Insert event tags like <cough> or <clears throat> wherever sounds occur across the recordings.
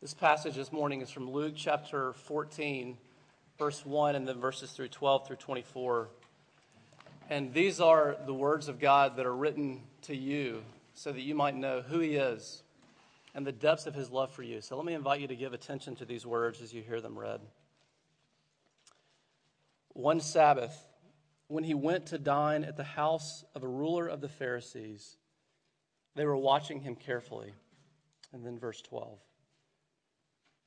This passage this morning is from Luke chapter 14, verse 1, and then verses through 12 through 24. And these are the words of God that are written to you so that you might know who He is and the depths of His love for you. So let me invite you to give attention to these words as you hear them read. One Sabbath, when he went to dine at the house of a ruler of the Pharisees, they were watching him carefully. And then verse 12.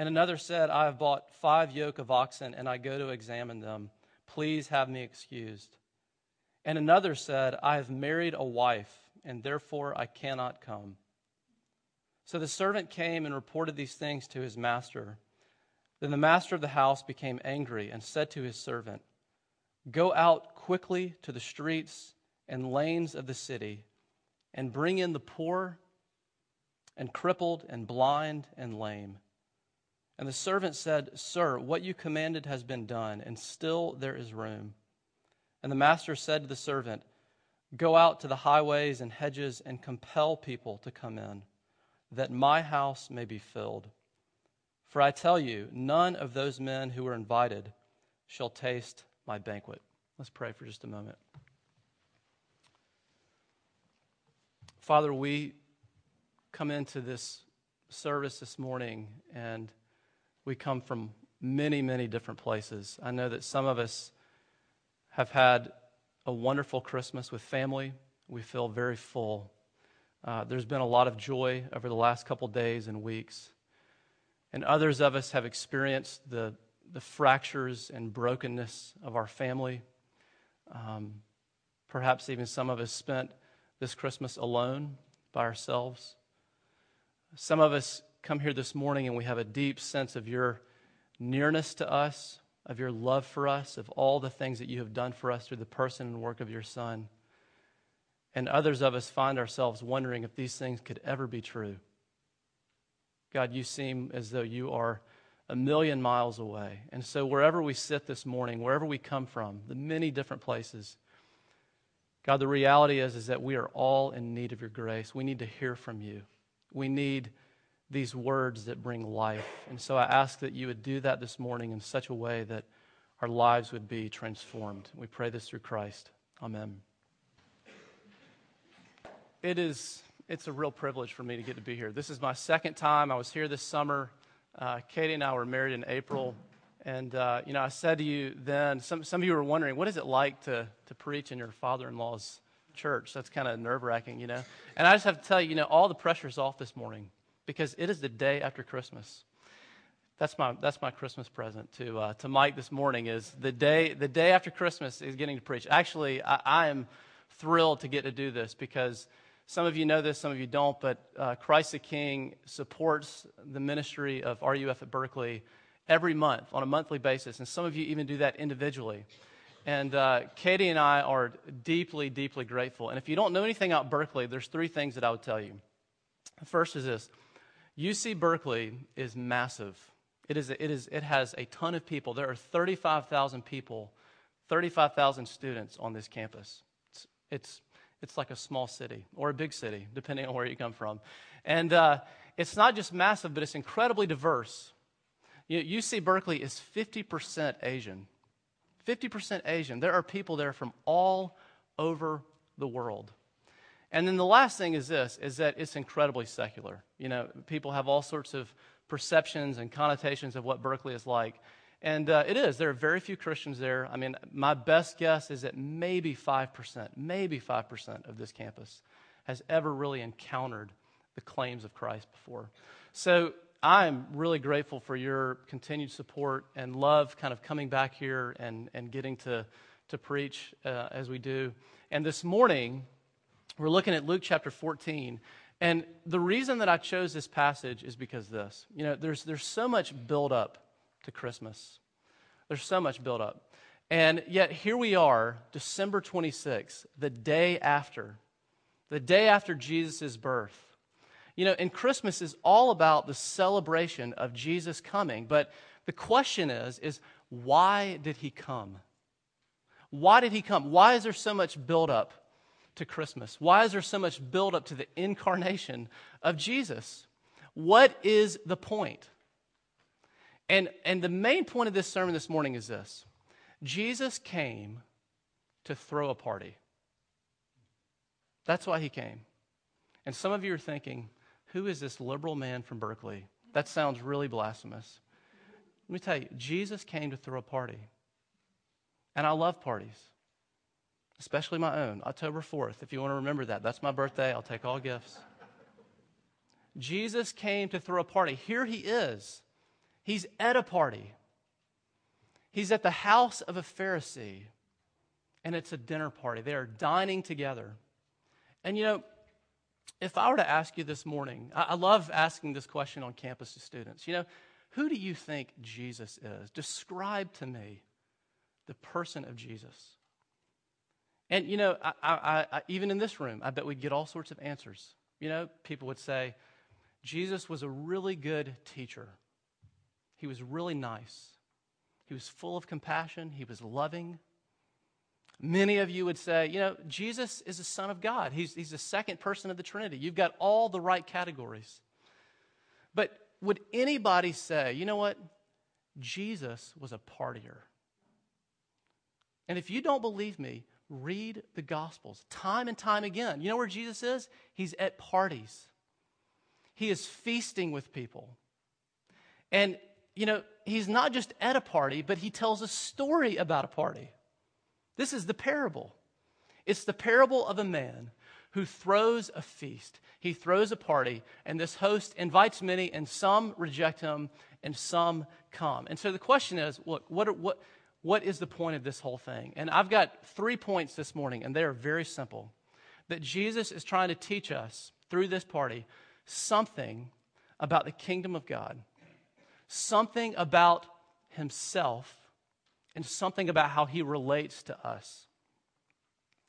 And another said, I have bought five yoke of oxen, and I go to examine them. Please have me excused. And another said, I have married a wife, and therefore I cannot come. So the servant came and reported these things to his master. Then the master of the house became angry and said to his servant, Go out quickly to the streets and lanes of the city, and bring in the poor, and crippled, and blind, and lame and the servant said, Sir, what you commanded has been done, and still there is room. And the master said to the servant, Go out to the highways and hedges and compel people to come in, that my house may be filled. For I tell you, none of those men who were invited shall taste my banquet. Let's pray for just a moment. Father, we come into this service this morning and we come from many, many different places. I know that some of us have had a wonderful Christmas with family. We feel very full. Uh, there's been a lot of joy over the last couple days and weeks. And others of us have experienced the, the fractures and brokenness of our family. Um, perhaps even some of us spent this Christmas alone by ourselves. Some of us come here this morning and we have a deep sense of your nearness to us, of your love for us, of all the things that you have done for us through the person and work of your Son. And others of us find ourselves wondering if these things could ever be true. God, you seem as though you are a million miles away. And so, wherever we sit this morning, wherever we come from, the many different places, God, the reality is, is that we are all in need of your grace. We need to hear from you. We need these words that bring life. And so I ask that you would do that this morning in such a way that our lives would be transformed. We pray this through Christ. Amen. It is it's a real privilege for me to get to be here. This is my second time. I was here this summer. Uh, Katie and I were married in April. And, uh, you know, I said to you then, some, some of you were wondering, what is it like to, to preach in your father in law's church? That's kind of nerve wracking, you know. And I just have to tell you, you know, all the pressure's off this morning because it is the day after Christmas. That's my, that's my Christmas present to, uh, to Mike this morning is the day, the day after Christmas is getting to preach. Actually, I, I am thrilled to get to do this because some of you know this, some of you don't, but uh, Christ the King supports the ministry of RUF at Berkeley every month on a monthly basis, and some of you even do that individually. And uh, Katie and I are deeply, deeply grateful. And if you don't know anything about Berkeley, there's three things that I would tell you. The first is this UC Berkeley is massive. It, is, it, is, it has a ton of people. There are 35,000 people, 35,000 students on this campus. It's, it's, it's like a small city or a big city, depending on where you come from. And uh, it's not just massive, but it's incredibly diverse. You UC Berkeley is 50% Asian. 50% Asian. There are people there from all over the world. And then the last thing is this is that it's incredibly secular. You know, people have all sorts of perceptions and connotations of what Berkeley is like. And uh, it is. There are very few Christians there. I mean, my best guess is that maybe 5%, maybe 5% of this campus has ever really encountered the claims of Christ before. So I'm really grateful for your continued support and love kind of coming back here and, and getting to, to preach uh, as we do. And this morning, we're looking at Luke chapter 14. And the reason that I chose this passage is because this. You know, there's, there's so much build up to Christmas. There's so much build up. And yet, here we are, December 26th, the day after, the day after Jesus' birth. You know, and Christmas is all about the celebration of Jesus coming. But the question is, is why did he come? Why did he come? Why is there so much build up to Christmas? Why is there so much buildup to the incarnation of Jesus? What is the point? And, and the main point of this sermon this morning is this Jesus came to throw a party. That's why he came. And some of you are thinking, who is this liberal man from Berkeley? That sounds really blasphemous. Let me tell you, Jesus came to throw a party. And I love parties, especially my own, October 4th. If you want to remember that, that's my birthday. I'll take all gifts. Jesus came to throw a party. Here he is He's at a party. He's at the house of a Pharisee, and it's a dinner party. They are dining together. And you know, if I were to ask you this morning, I, love asking this question on campus to students. You know, who do you think Jesus is? Describe to me the person of Jesus. And you know, I, I, I, even in this room, I bet we'd get all sorts of answers. You know, people would say, Jesus was a really good teacher. He was really nice. He was full of compassion. He was loving. Many of you would say, you know, Jesus is the Son of God. He's, he's the second person of the Trinity. You've got all the right categories. But would anybody say, you know what? Jesus was a partier. And if you don't believe me, read the Gospels time and time again. You know where Jesus is? He's at parties, he is feasting with people. And you know, he's not just at a party, but he tells a story about a party. This is the parable. It's the parable of a man who throws a feast. He throws a party, and this host invites many, and some reject him, and some come. And so the question is look, what, what, what is the point of this whole thing? And I've got three points this morning, and they are very simple. That Jesus is trying to teach us through this party something about the kingdom of God something about himself and something about how he relates to us.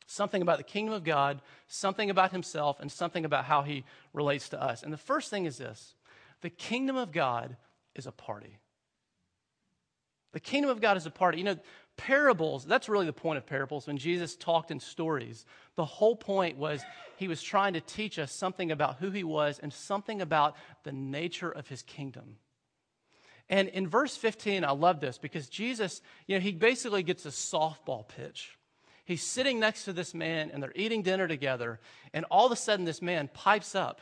Something about the kingdom of God, something about himself, and something about how he relates to us. And the first thing is this the kingdom of God is a party. The kingdom of God is a party. You know, parables, that's really the point of parables. When Jesus talked in stories, the whole point was he was trying to teach us something about who he was and something about the nature of his kingdom. And in verse 15, I love this because Jesus, you know, he basically gets a softball pitch. He's sitting next to this man and they're eating dinner together. And all of a sudden, this man pipes up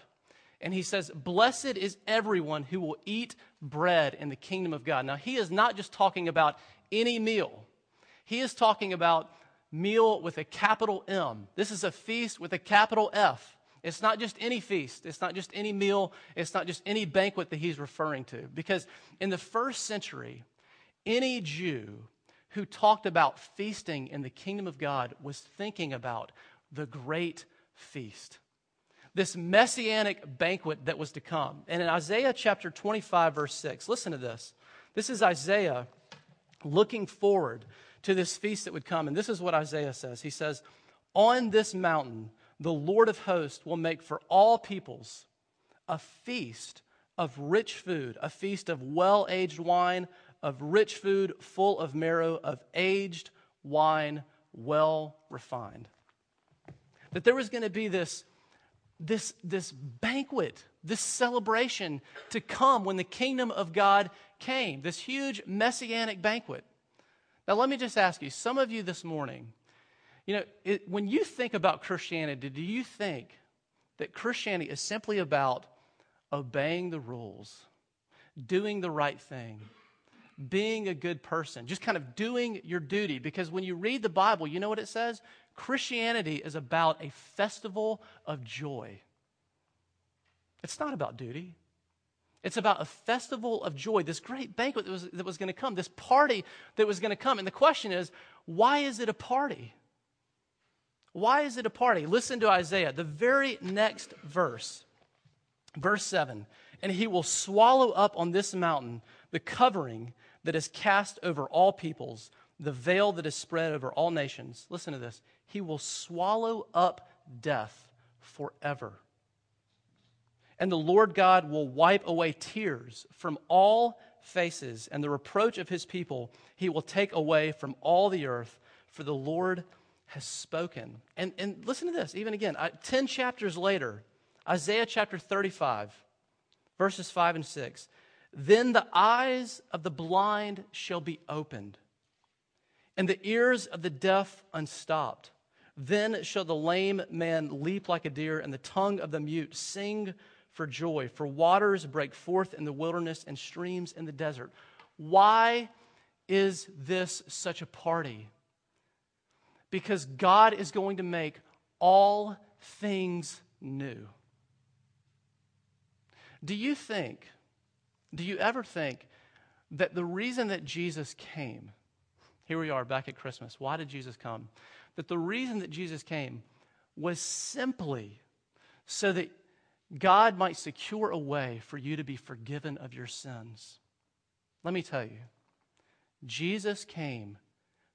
and he says, Blessed is everyone who will eat bread in the kingdom of God. Now, he is not just talking about any meal, he is talking about meal with a capital M. This is a feast with a capital F. It's not just any feast, it's not just any meal, it's not just any banquet that he's referring to. Because in the first century, any Jew who talked about feasting in the kingdom of God was thinking about the great feast. This messianic banquet that was to come. And in Isaiah chapter 25, verse 6, listen to this. This is Isaiah looking forward to this feast that would come. And this is what Isaiah says He says, On this mountain, the Lord of hosts will make for all peoples a feast of rich food, a feast of well aged wine, of rich food full of marrow, of aged wine well refined. That there was going to be this, this, this banquet, this celebration to come when the kingdom of God came, this huge messianic banquet. Now, let me just ask you some of you this morning, You know, it, when you think about Christianity, do you think that Christianity is simply about obeying the rules, doing the right thing, being a good person, just kind of doing your duty? Because when you read the Bible, you know what it says? Christianity is about a festival of joy. It's not about duty. It's about a festival of joy, this great banquet that was, that was going to come, this party that was going to come. And the question is, why is it a party? Why is it a party? Listen to Isaiah, the very next verse, verse 7. And he will swallow up on this mountain the covering that is cast over all peoples, the veil that is spread over all nations. Listen to this. He will swallow up death forever. And the Lord God will wipe away tears from all faces, and the reproach of his people he will take away from all the earth, for the Lord has spoken. And, and listen to this, even again, 10 chapters later, Isaiah chapter 35, verses 5 and 6. Then the eyes of the blind shall be opened, and the ears of the deaf unstopped. Then shall the lame man leap like a deer, and the tongue of the mute sing for joy. For waters break forth in the wilderness and streams in the desert. Why is this such a party? because God is going to make all things new. Do you think, do you ever think that the reason that Jesus came, here we are back at Christmas, why did Jesus come? That the reason that Jesus came was simply so that God might secure a way for you to be forgiven of your sins. Let me tell you, Jesus came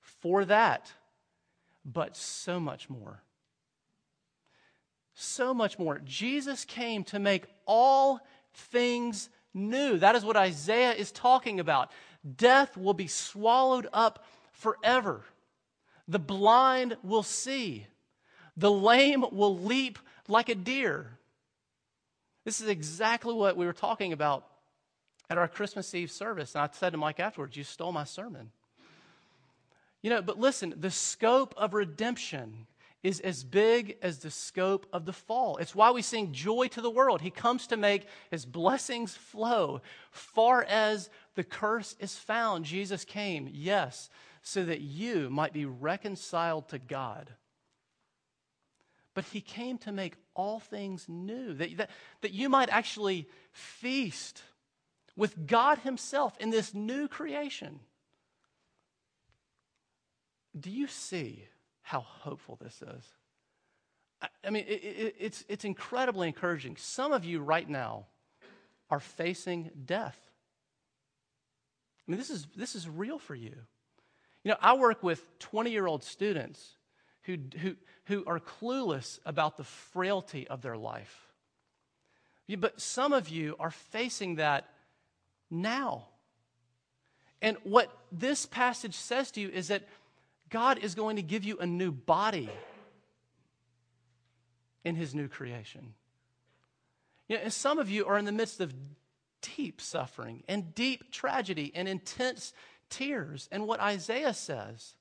for that but so much more. So much more. Jesus came to make all things new. That is what Isaiah is talking about. Death will be swallowed up forever. The blind will see. The lame will leap like a deer. This is exactly what we were talking about at our Christmas Eve service. And I said to Mike afterwards, You stole my sermon. You know, but listen, the scope of redemption is as big as the scope of the fall. It's why we sing joy to the world. He comes to make his blessings flow. Far as the curse is found, Jesus came, yes, so that you might be reconciled to God. But he came to make all things new, that, that, that you might actually feast with God himself in this new creation. Do you see how hopeful this is? I, I mean, it, it, it's, it's incredibly encouraging. Some of you right now are facing death. I mean, this is, this is real for you. You know, I work with 20 year old students who, who, who are clueless about the frailty of their life. But some of you are facing that now. And what this passage says to you is that God is going to give you a new body in his new creation. You know, and some of you are in the midst of deep suffering and deep tragedy and intense tears. And what Isaiah says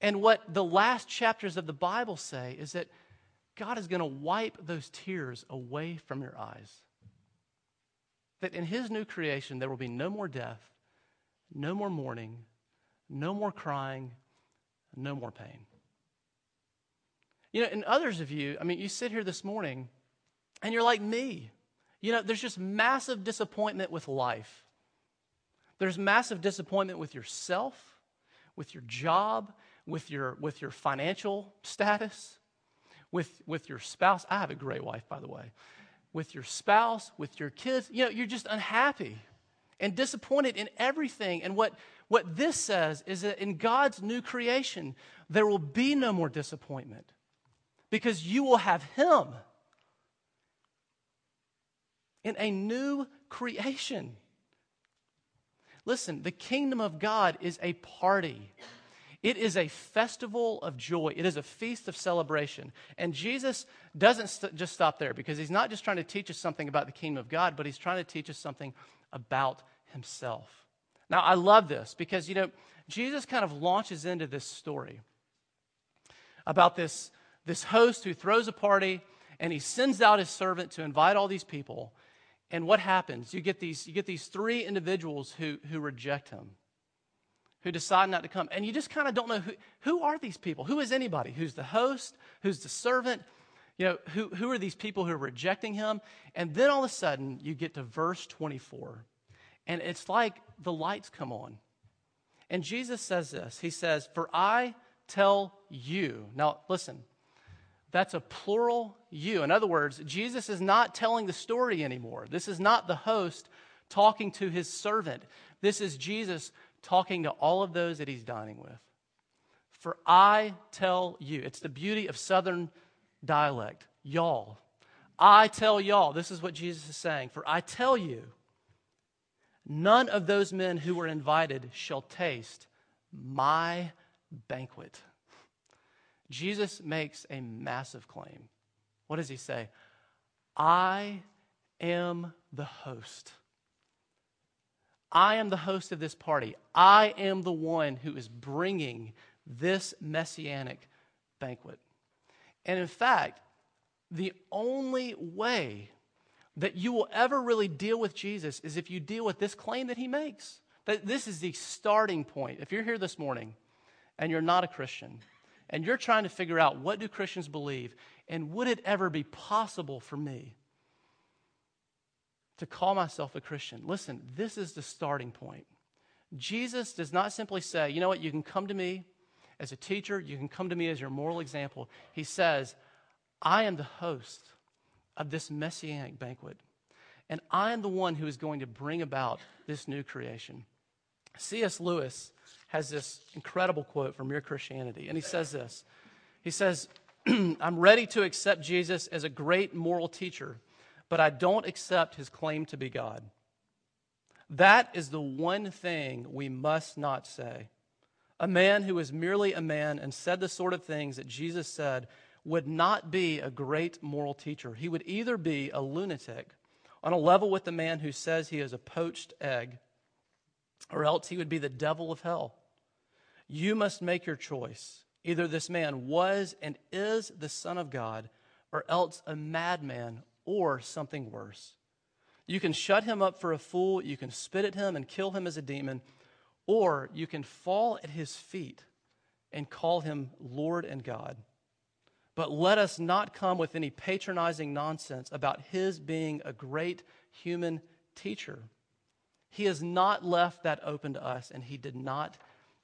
and what the last chapters of the Bible say is that God is going to wipe those tears away from your eyes. That in his new creation, there will be no more death, no more mourning, no more crying, no more pain. You know, and others of you, I mean, you sit here this morning and you're like me. You know, there's just massive disappointment with life. There's massive disappointment with yourself, with your job, with your, with your financial status, with, with your spouse. I have a great wife, by the way. With your spouse, with your kids. You know, you're just unhappy and disappointed in everything. And what, what this says is that in God's new creation, there will be no more disappointment because you will have Him in a new creation. Listen, the kingdom of God is a party. It is a festival of joy. It is a feast of celebration. And Jesus doesn't st- just stop there because he's not just trying to teach us something about the kingdom of God, but he's trying to teach us something about himself. Now, I love this because, you know, Jesus kind of launches into this story. about this, this host who throws a party and he sends out his servant to invite all these people. And what happens? You get these, you get these three individuals who, who reject him, who decide not to come. And you just kind of don't know who, who are these people? Who is anybody? Who's the host? Who's the servant? You know, who, who are these people who are rejecting him? And then all of a sudden, you get to verse 24. And it's like the lights come on. And Jesus says this He says, For I tell you. Now, listen, that's a plural you. In other words, Jesus is not telling the story anymore. This is not the host talking to his servant. This is Jesus talking to all of those that he's dining with. For I tell you, it's the beauty of Southern dialect, y'all. I tell y'all, this is what Jesus is saying. For I tell you, none of those men who were invited shall taste my banquet. Jesus makes a massive claim. What does he say? I am the host. I am the host of this party. I am the one who is bringing this messianic banquet. And in fact, the only way that you will ever really deal with Jesus is if you deal with this claim that he makes. That this is the starting point. If you're here this morning and you're not a Christian, and you're trying to figure out what do Christians believe, and would it ever be possible for me to call myself a Christian? Listen, this is the starting point. Jesus does not simply say, you know what, you can come to me as a teacher, you can come to me as your moral example. He says, I am the host of this messianic banquet, and I am the one who is going to bring about this new creation. C.S. Lewis has this incredible quote from Mere Christianity, and he says this. He says, <clears throat> I'm ready to accept Jesus as a great moral teacher, but I don't accept his claim to be God. That is the one thing we must not say. A man who is merely a man and said the sort of things that Jesus said would not be a great moral teacher. He would either be a lunatic on a level with the man who says he is a poached egg, or else he would be the devil of hell. You must make your choice. Either this man was and is the Son of God, or else a madman or something worse. You can shut him up for a fool, you can spit at him and kill him as a demon, or you can fall at his feet and call him Lord and God. But let us not come with any patronizing nonsense about his being a great human teacher. He has not left that open to us, and he did not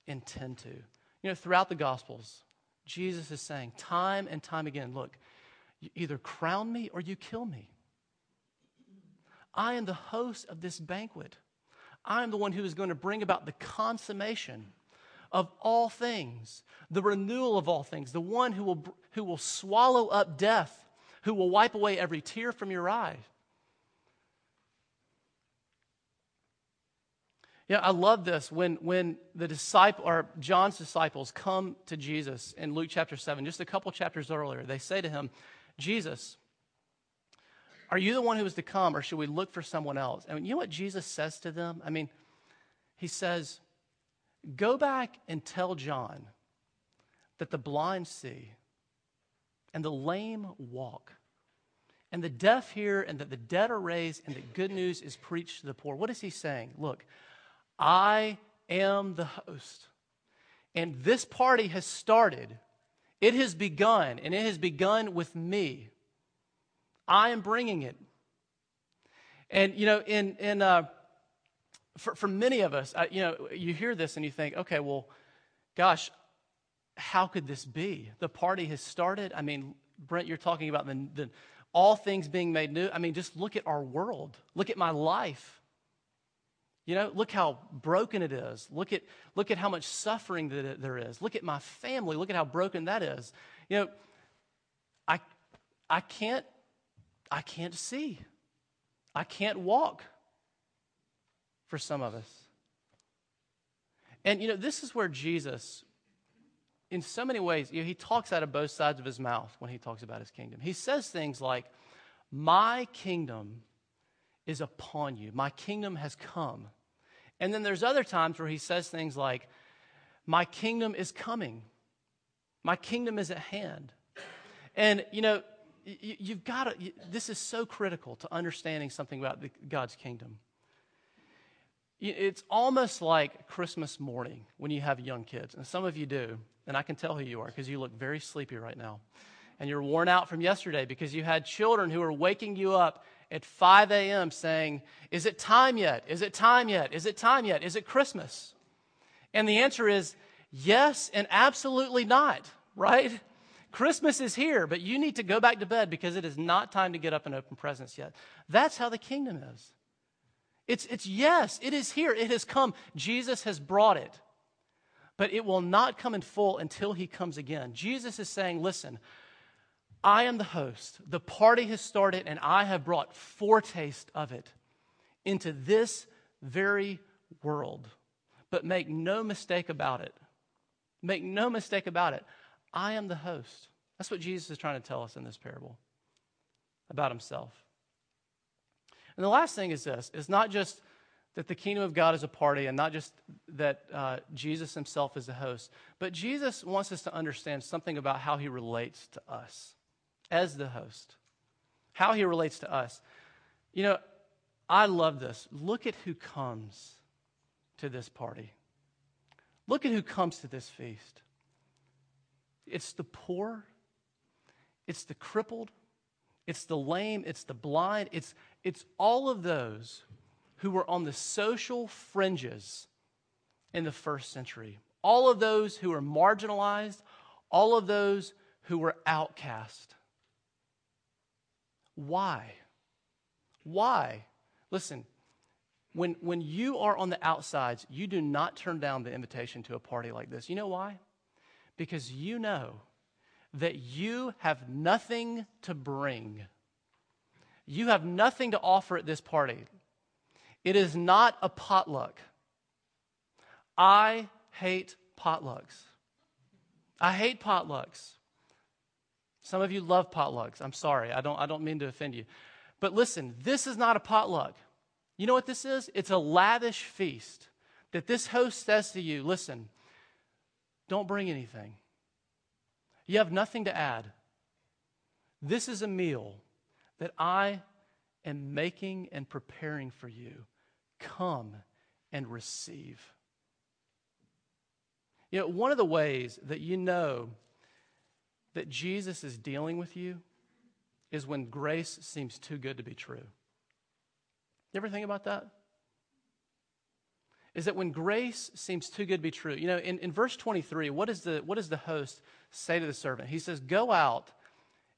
intend to. You know, throughout the Gospels, Jesus is saying time and time again look, you either crown me or you kill me. I am the host of this banquet. I am the one who is going to bring about the consummation of all things, the renewal of all things, the one who will, who will swallow up death, who will wipe away every tear from your eye, Yeah, I love this when, when the disciple or John's disciples come to Jesus in Luke chapter 7, just a couple chapters earlier. They say to him, Jesus, are you the one who is to come, or should we look for someone else? And you know what Jesus says to them? I mean, he says, Go back and tell John that the blind see, and the lame walk, and the deaf hear, and that the dead are raised, and that good news is preached to the poor. What is he saying? Look, I am the host. And this party has started. It has begun, and it has begun with me. I am bringing it. And, you know, in, in, uh, for, for many of us, you know, you hear this and you think, okay, well, gosh, how could this be? The party has started. I mean, Brent, you're talking about the, the, all things being made new. I mean, just look at our world. Look at my life. You know, look how broken it is. Look at, look at how much suffering that there is. Look at my family. Look at how broken that is. You know, I, I can't, I can't see. I can't walk for some of us. And, you know, this is where Jesus, in so many ways, you know, he talks out of both sides of his mouth when he talks about his kingdom. He says things like, My kingdom is upon you, my kingdom has come. And then there's other times where he says things like, My kingdom is coming. My kingdom is at hand. And, you know, you, have got to, this is so critical to understanding something about the, God's kingdom. It's almost like Christmas morning when you have young kids, and some of you do, and I can tell who you are because you look very sleepy right now. And you're worn out from yesterday because you had children who are waking you up at 5 a.m. saying, Is it time yet? Is it time yet? Is it time yet? Is it Christmas? And the answer is yes and absolutely not, right? Christmas is here, but you need to go back to bed because it is not time to get up and open presents yet. That's how the kingdom is. It's, it's yes, it is here. It has come. Jesus has brought it. But it will not come in full until he comes again. Jesus is saying, listen, I am the host. The party has started, and I have brought foretaste of it into this very world. But make no mistake about it. Make no mistake about it. I am the host. That's what Jesus is trying to tell us in this parable about himself. And the last thing is this it's not just that the kingdom of God is a party and not just that uh, Jesus himself is the host, but Jesus wants us to understand something about how he relates to us as the host, how he relates to us. You know, I love this. Look at who comes to this party. Look at who comes to this feast. It's the poor, it's the crippled, it's the lame, it's the blind, it's, it's all of those who were on the social fringes in the first century. All of those who were marginalized, all of those who were outcast. Why? Why? Listen, when, when you are on the outsides, you do not turn down the invitation to a party like this. You know why? Because you know that you have nothing to bring. You have nothing to offer at this party. It is not a potluck. I hate potlucks. I hate potlucks. Some of you love potlucks. I'm sorry. I don't, I don't mean to offend you. But listen, this is not a potluck. You know what this is? It's a lavish feast that this host says to you listen, don't bring anything. You have nothing to add. This is a meal that I am making and preparing for you. Come and receive. You know, one of the ways that you know that Jesus is dealing with you is when grace seems too good to be true. You ever think about that? Is that when grace seems too good to be true? You know, in, in verse 23, what, is the, what does the host say to the servant? He says, Go out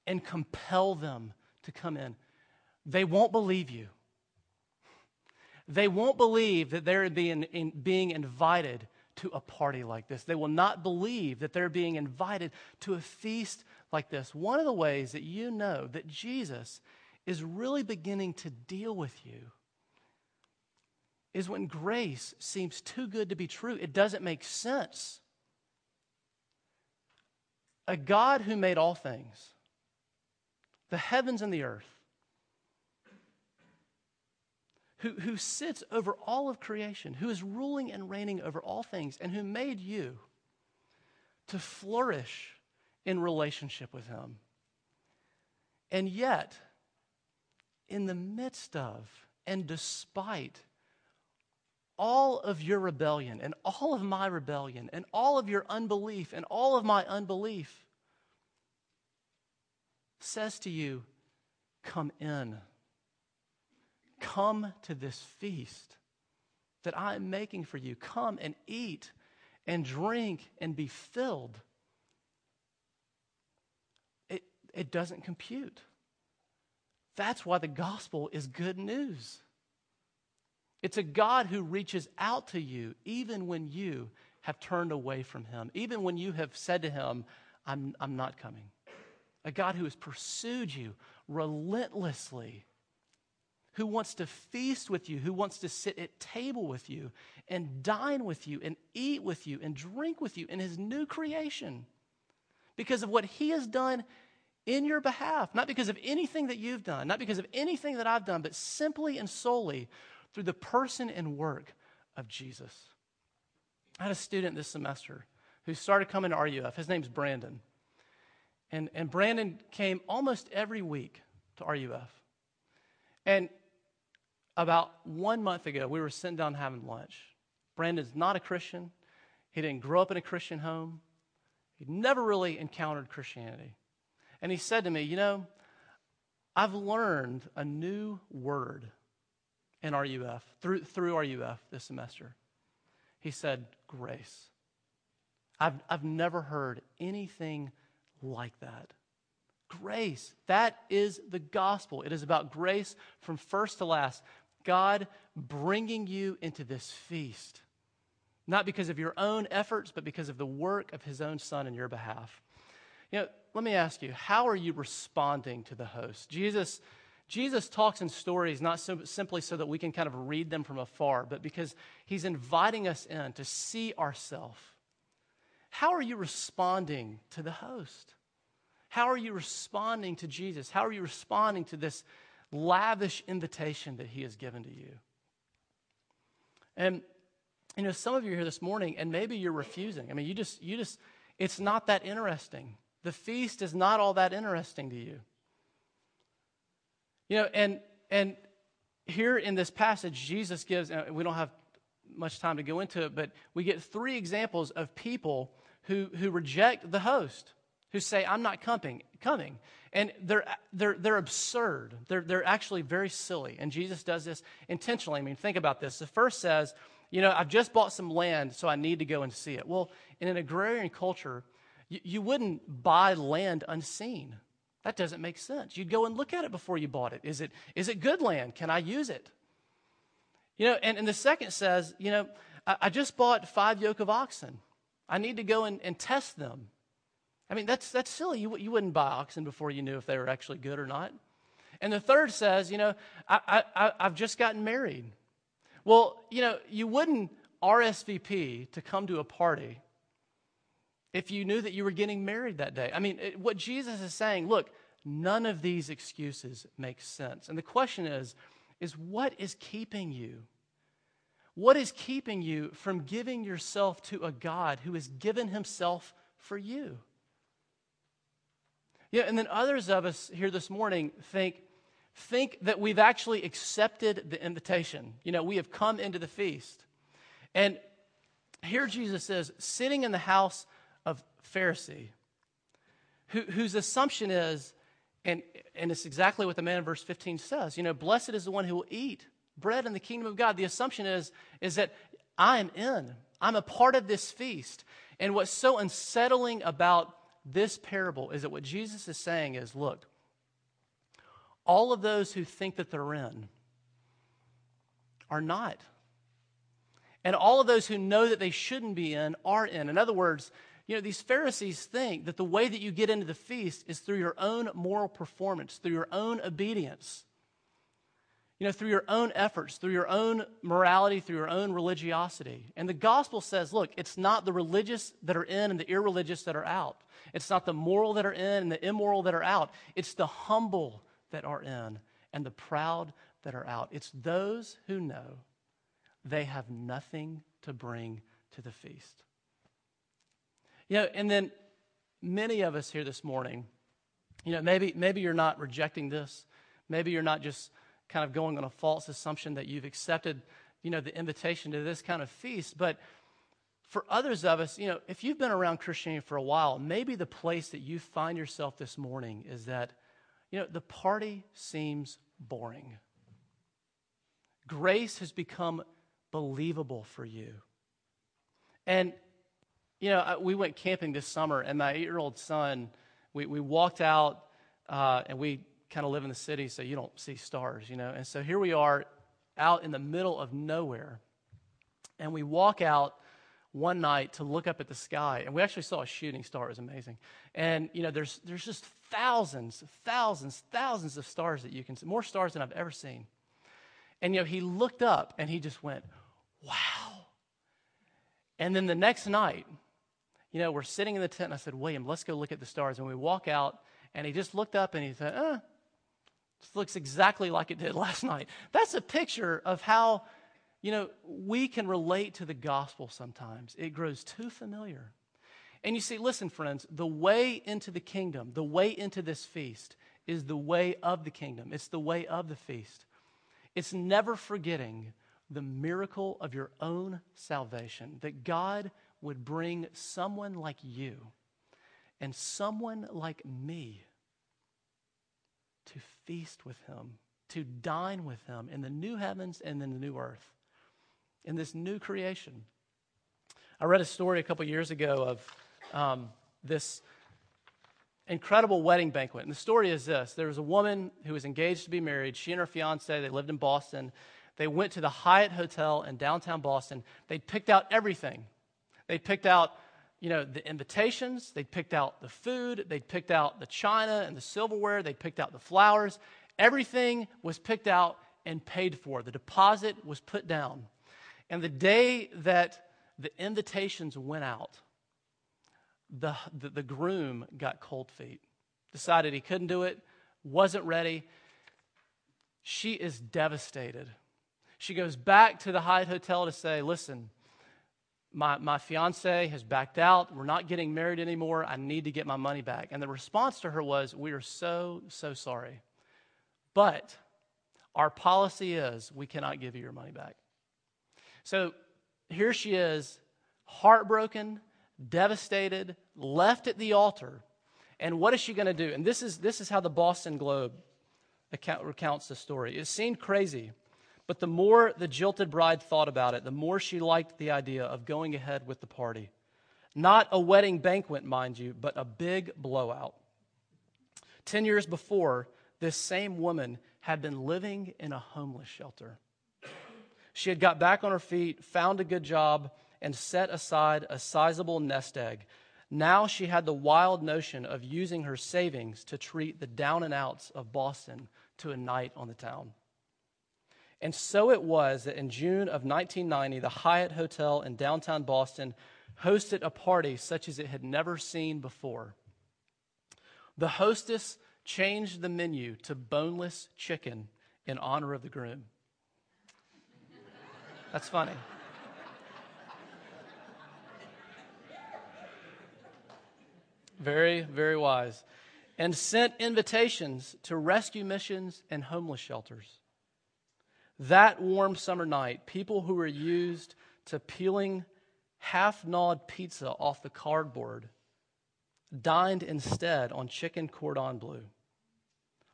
and compel them to come in. They won't believe you. They won't believe that they're being, in, being invited to a party like this. They will not believe that they're being invited to a feast like this. One of the ways that you know that Jesus is really beginning to deal with you is when grace seems too good to be true. It doesn't make sense. A God who made all things, the heavens and the earth, who, who sits over all of creation, who is ruling and reigning over all things, and who made you to flourish in relationship with Him. And yet, in the midst of and despite all of your rebellion and all of my rebellion and all of your unbelief and all of my unbelief, says to you, Come in. Come to this feast that I am making for you. Come and eat and drink and be filled. It, it doesn't compute. That's why the gospel is good news. It's a God who reaches out to you even when you have turned away from him, even when you have said to him, I'm, I'm not coming. A God who has pursued you relentlessly who wants to feast with you, who wants to sit at table with you and dine with you and eat with you and drink with you in his new creation because of what he has done in your behalf, not because of anything that you've done, not because of anything that I've done, but simply and solely through the person and work of Jesus. I had a student this semester who started coming to RUF. His name's Brandon. And, and Brandon came almost every week to RUF. And about one month ago, we were sitting down having lunch. Brandon's not a Christian. He didn't grow up in a Christian home. He'd never really encountered Christianity. And he said to me, You know, I've learned a new word in RUF, through, through RUF this semester. He said, Grace. I've, I've never heard anything like that. Grace. That is the gospel. It is about grace from first to last. God bringing you into this feast, not because of your own efforts, but because of the work of his own son in your behalf. You know, let me ask you, how are you responding to the host? Jesus, Jesus talks in stories not so, simply so that we can kind of read them from afar, but because he's inviting us in to see ourselves. How are you responding to the host? How are you responding to Jesus? How are you responding to this lavish invitation that he has given to you? And you know, some of you are here this morning and maybe you're refusing. I mean, you just you just it's not that interesting. The feast is not all that interesting to you. You know, and and here in this passage Jesus gives and we don't have much time to go into it, but we get three examples of people who who reject the host who say, I'm not coming, coming. And they're, they're, they're absurd. They're, they're actually very silly. And Jesus does this intentionally. I mean, think about this. The first says, you know, I've just bought some land, so I need to go and see it. Well, in an agrarian culture, you, you wouldn't buy land unseen. That doesn't make sense. You'd go and look at it before you bought it. Is it, is it good land? Can I use it? You know, and, and the second says, you know, I, I just bought five yoke of oxen. I need to go and, and test them I mean, that's, that's silly. You, you wouldn't buy oxen before you knew if they were actually good or not. And the third says, you know, I, I, I've just gotten married. Well, you know, you wouldn't RSVP to come to a party if you knew that you were getting married that day. I mean, it, what Jesus is saying, look, none of these excuses make sense. And the question is, is what is keeping you? What is keeping you from giving yourself to a God who has given himself for you? Yeah, and then others of us here this morning think, think that we've actually accepted the invitation. You know, we have come into the feast. And here Jesus is sitting in the house of Pharisee, who, whose assumption is, and, and it's exactly what the man in verse 15 says, you know, blessed is the one who will eat bread in the kingdom of God. The assumption is, is that I am in, I'm a part of this feast. And what's so unsettling about this parable is that what Jesus is saying is look, all of those who think that they're in are not. And all of those who know that they shouldn't be in are in. In other words, you know, these Pharisees think that the way that you get into the feast is through your own moral performance, through your own obedience you know, through your own efforts, through your own morality, through your own religiosity. And the gospel says, look, it's not the religious that are in and the irreligious that are out. It's not the moral that are in and the immoral that are out. It's the humble that are in and the proud that are out. It's those who know they have nothing to bring to the feast. You know, and then many of us here this morning, you know, maybe, maybe you're not rejecting this. Maybe you're not just kind of going on a false assumption that you've accepted, you know, the invitation to this kind of feast. But for others of us, you know, if you've been around Christianity for a while, maybe the place that you find yourself this morning is that, you know, the party seems boring. Grace has become believable for you. And, you know, we went camping this summer, and my eight year old son, we, we walked out uh, and we kind of live in the city, so you don't see stars, you know. And so here we are out in the middle of nowhere. And we walk out one night to look up at the sky, and we actually saw a shooting star. It was amazing. And, you know, there's, there's just thousands, thousands, thousands of stars that you can see, more stars than I've ever seen. And, you know, he looked up and he just went, wow. And then the next night, you know, we're sitting in the tent, and I said, William, let's go look at the stars. And we walk out, and he just looked up and he said, uh, looks exactly like it did <laughs> last night. That's a picture of how, you know, we can relate to the gospel sometimes. It grows too familiar. And you see, listen, friends, the way into the kingdom, the way into this feast, is the way of the kingdom. It's the way of the feast. It's never forgetting the miracle of your own salvation, that God would bring someone like you and someone like me to feast with him, to dine with him in the new heavens and in the new earth, in this new creation. I read a story a couple years ago of um, this incredible wedding banquet. And the story is this there was a woman who was engaged to be married. She and her fiance, they lived in Boston. They went to the Hyatt Hotel in downtown Boston. They picked out everything. They picked out you know, the invitations, they picked out the food, they picked out the china and the silverware, they picked out the flowers. Everything was picked out and paid for. The deposit was put down. And the day that the invitations went out, the, the, the groom got cold feet, decided he couldn't do it, wasn't ready. She is devastated. She goes back to the Hyatt Hotel to say, Listen, my, my fiance has backed out. We're not getting married anymore. I need to get my money back. And the response to her was, We are so, so sorry. But our policy is we cannot give you your money back. So here she is, heartbroken, devastated, left at the altar. And what is she going to do? And this is, this is how the Boston Globe account, recounts the story. It seemed crazy but the more the jilted bride thought about it, the more she liked the idea of going ahead with the party. Not a wedding banquet, mind you, but a big blowout. Ten years before, this same woman had been living in a homeless shelter. She had got back on her feet, found a good job, and set aside a sizable nest egg. Now she had the wild notion of using her savings to treat the down and outs of Boston to a night on the town. And so it was that in June of 1990, the Hyatt Hotel in downtown Boston hosted a party such as it had never seen before. The hostess changed the menu to boneless chicken in honor of the groom. That's funny. Very, very wise. And sent invitations to rescue missions and homeless shelters. That warm summer night, people who were used to peeling half gnawed pizza off the cardboard dined instead on chicken cordon bleu.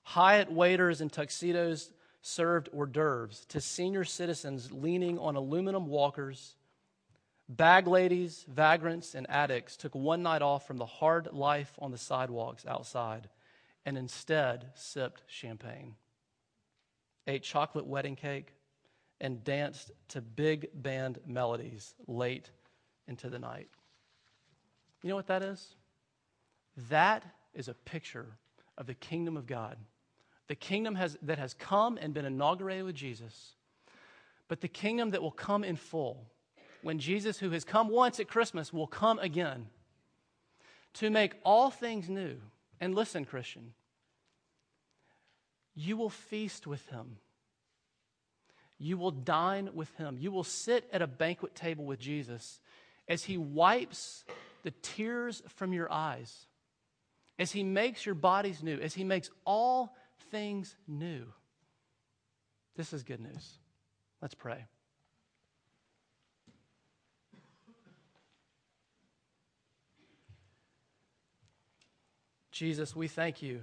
Hyatt waiters in tuxedos served hors d'oeuvres to senior citizens leaning on aluminum walkers. Bag ladies, vagrants, and addicts took one night off from the hard life on the sidewalks outside and instead sipped champagne ate chocolate wedding cake, and danced to big band melodies late into the night. You know what that is? That is a picture of the kingdom of God. The kingdom has, that has come and been inaugurated with Jesus, but the kingdom that will come in full when Jesus, who has come once at Christmas, will come again to make all things new. And listen, Christian, you will feast with him. You will dine with him. You will sit at a banquet table with Jesus as he wipes the tears from your eyes, as he makes your bodies new, as he makes all things new. This is good news. Let's pray. Jesus, we thank you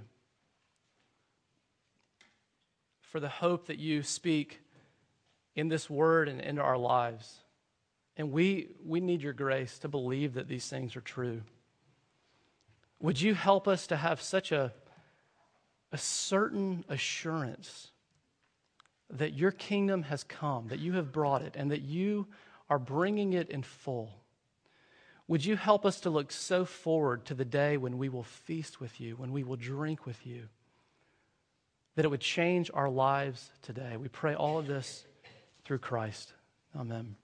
for the hope that you speak in this word and into our lives. And we, we need your grace to believe that these things are true. Would you help us to have such a, a certain assurance that your kingdom has come, that you have brought it, and that you are bringing it in full? Would you help us to look so forward to the day when we will feast with you, when we will drink with you, that it would change our lives today? We pray all of this through Christ. Amen.